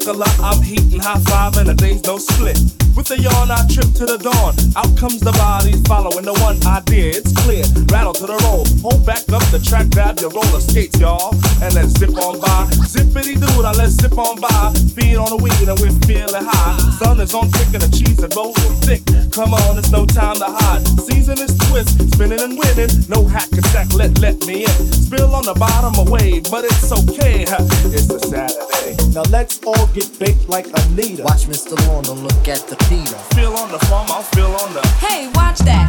smoke a lot, I'm heating high five and the days don't split. With a yawn, I trip to the dawn. Out comes the bodies following the one idea. It's clear. Rattle to the roll. Hold back up the track, grab your roller skates, y'all. And let's zip on by. Zippity doo dah, let's zip on by. Feed on the weed and we're feeling high. Sun is on thick and the cheese is rolling thick. Come on, it's no time to hide. Season is twist, spinning and winning. No hack attack, let let me in. Spill on the bottom away, but it's okay. It's the Saturday. Now let's all get baked like Anita. Watch Mr. Lorna look at the feeder. Feel on the farm, I'll feel on the. Hey, watch that.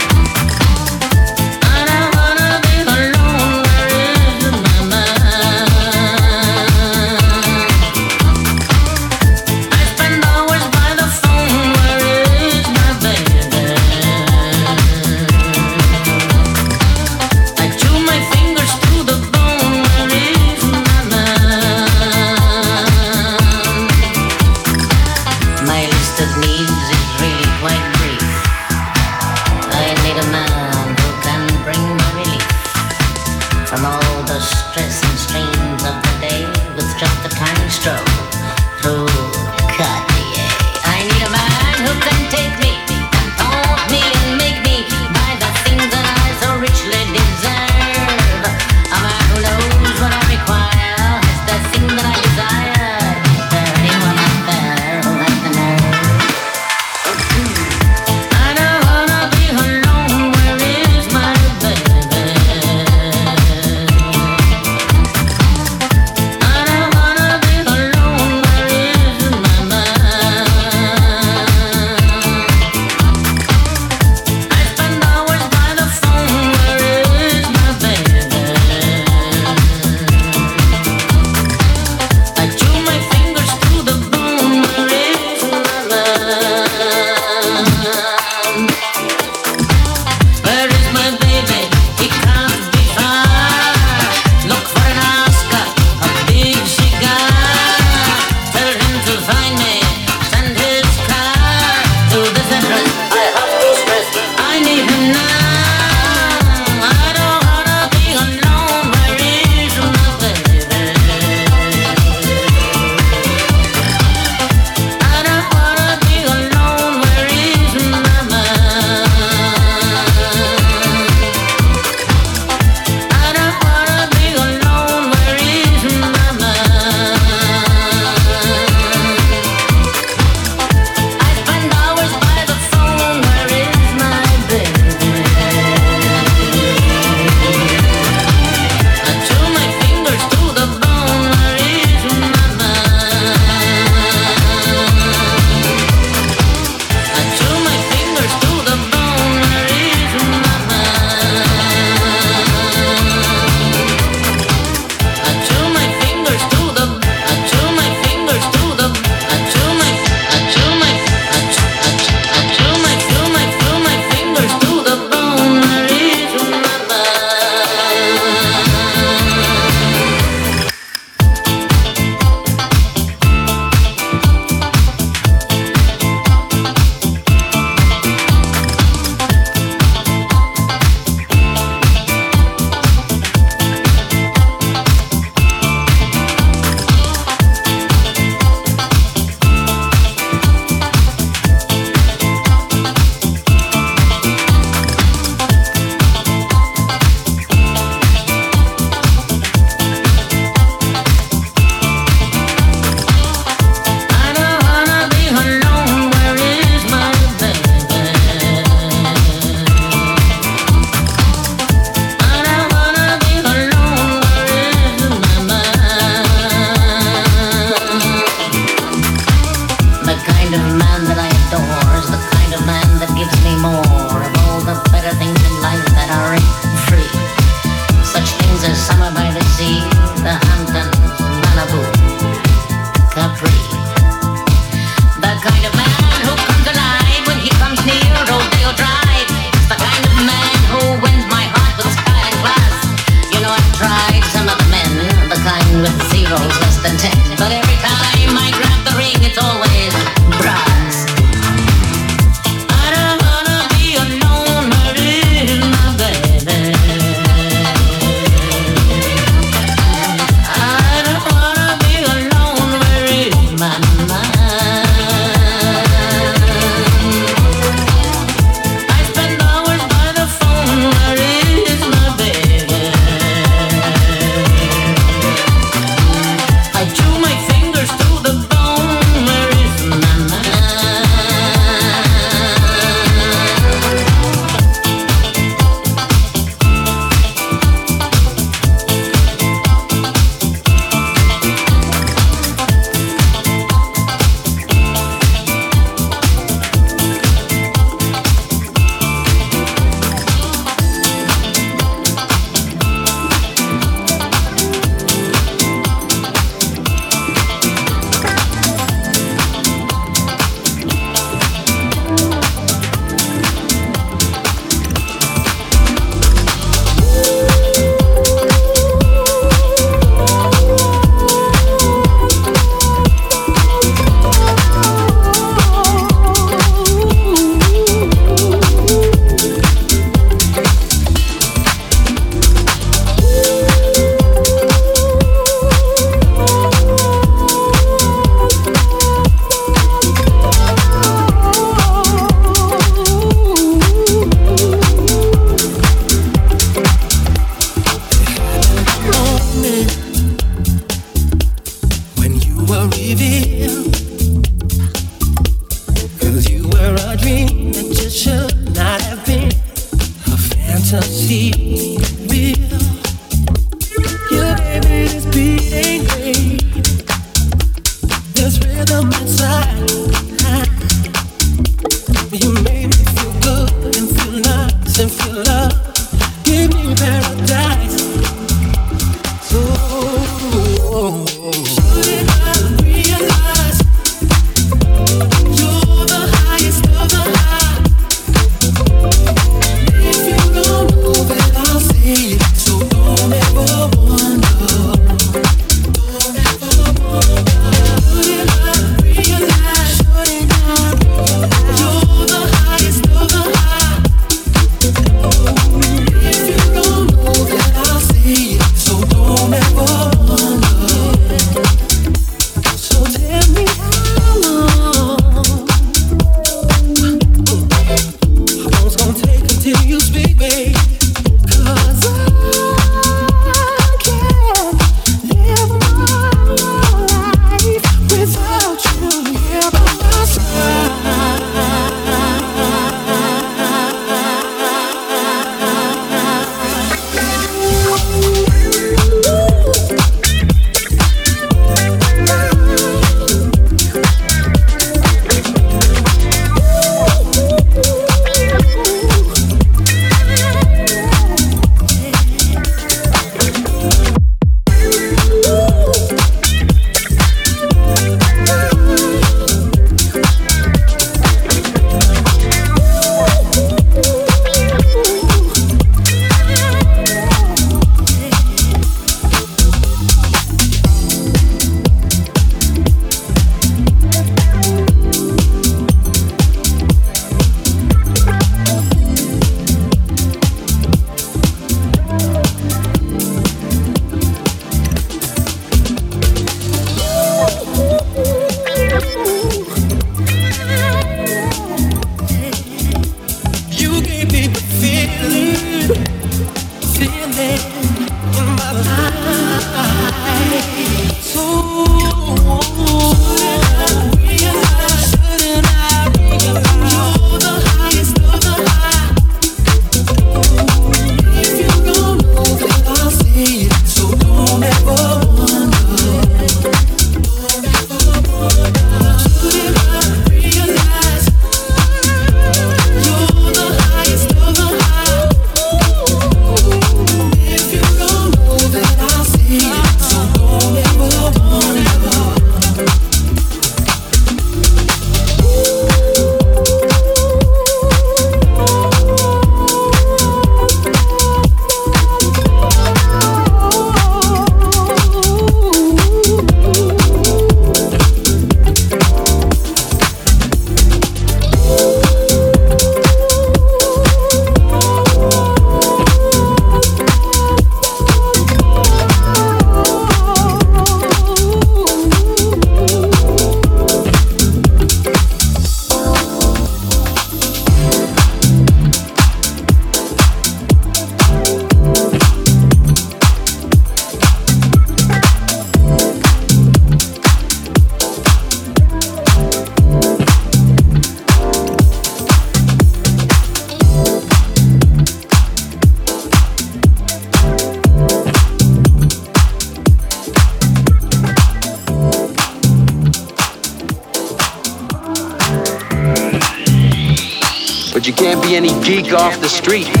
Street.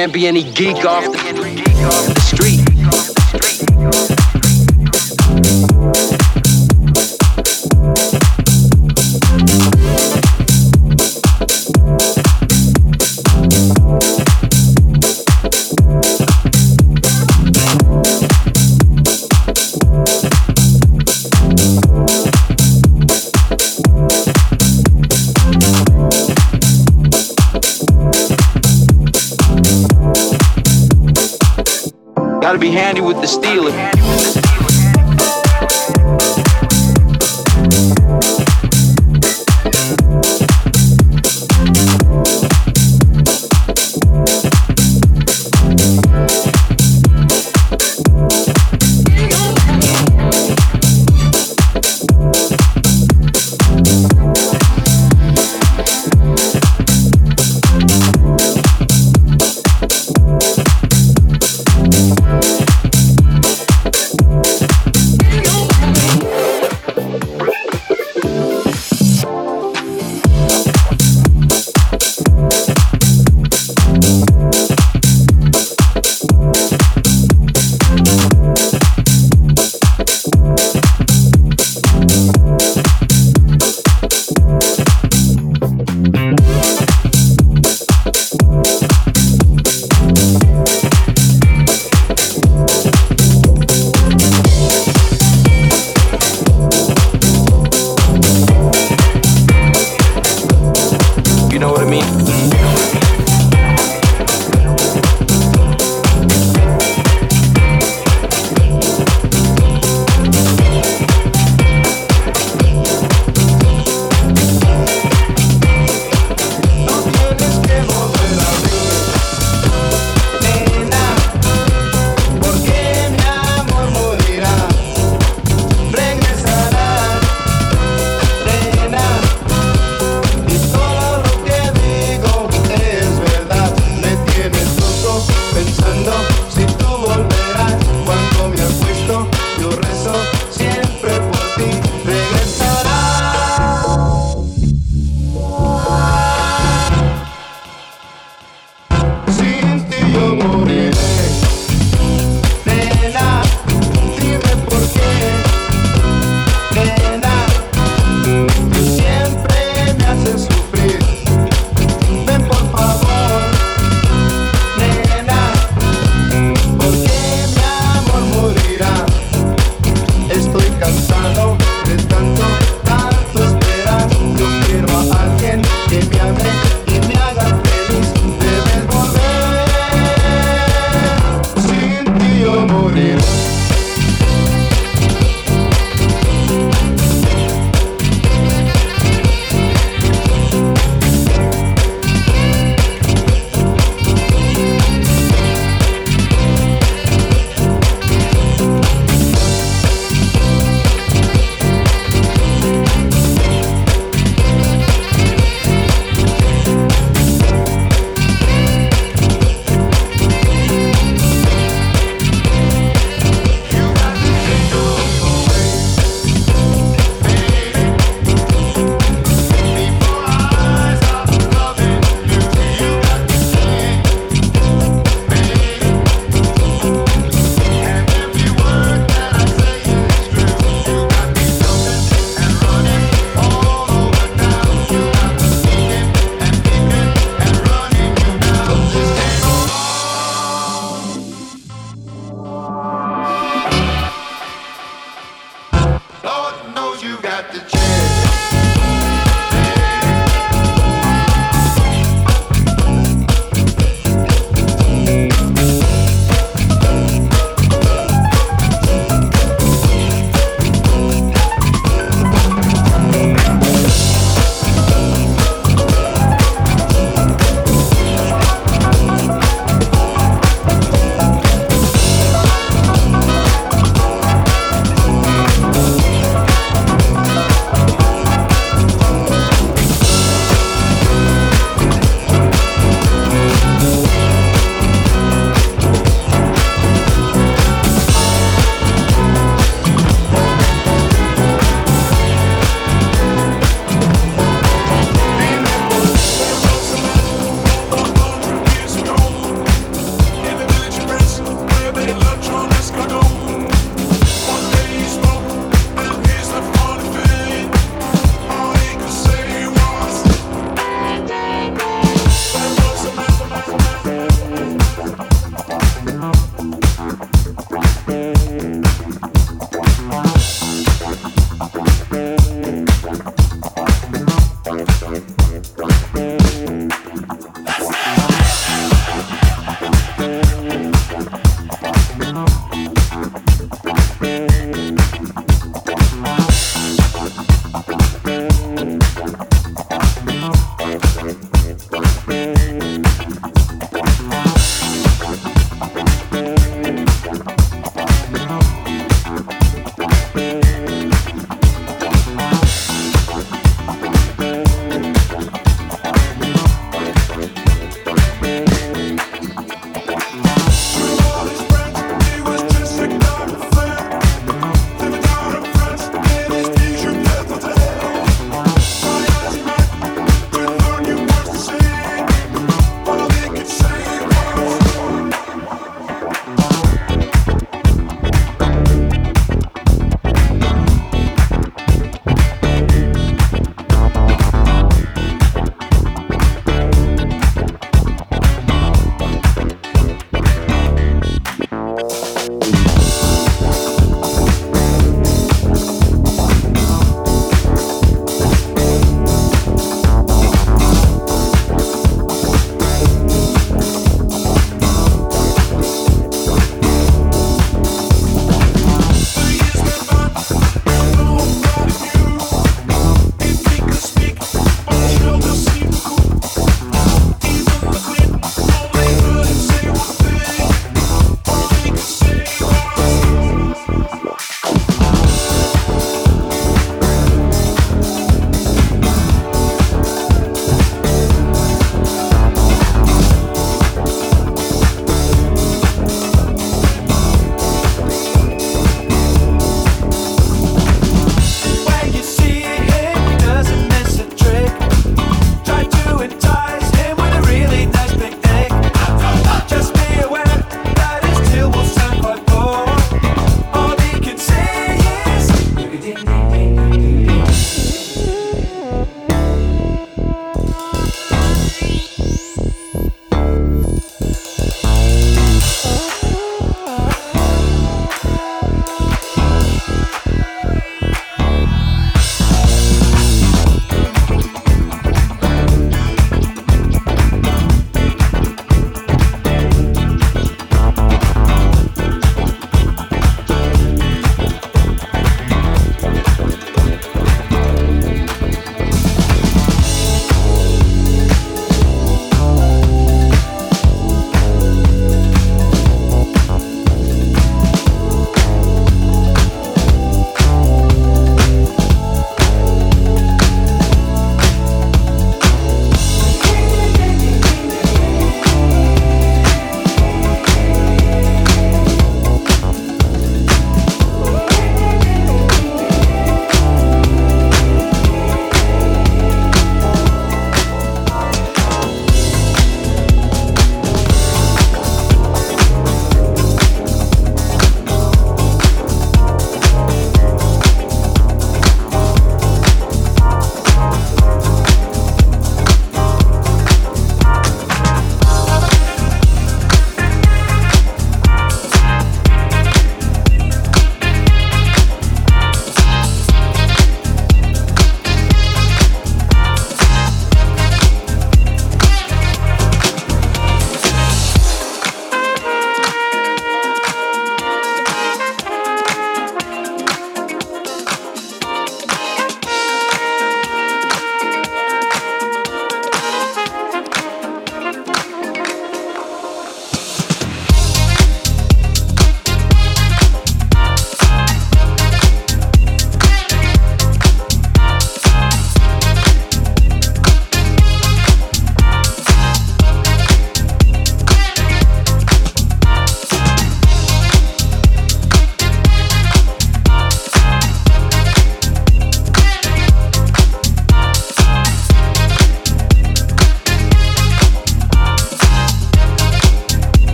Can't be any geek off the, With the steel.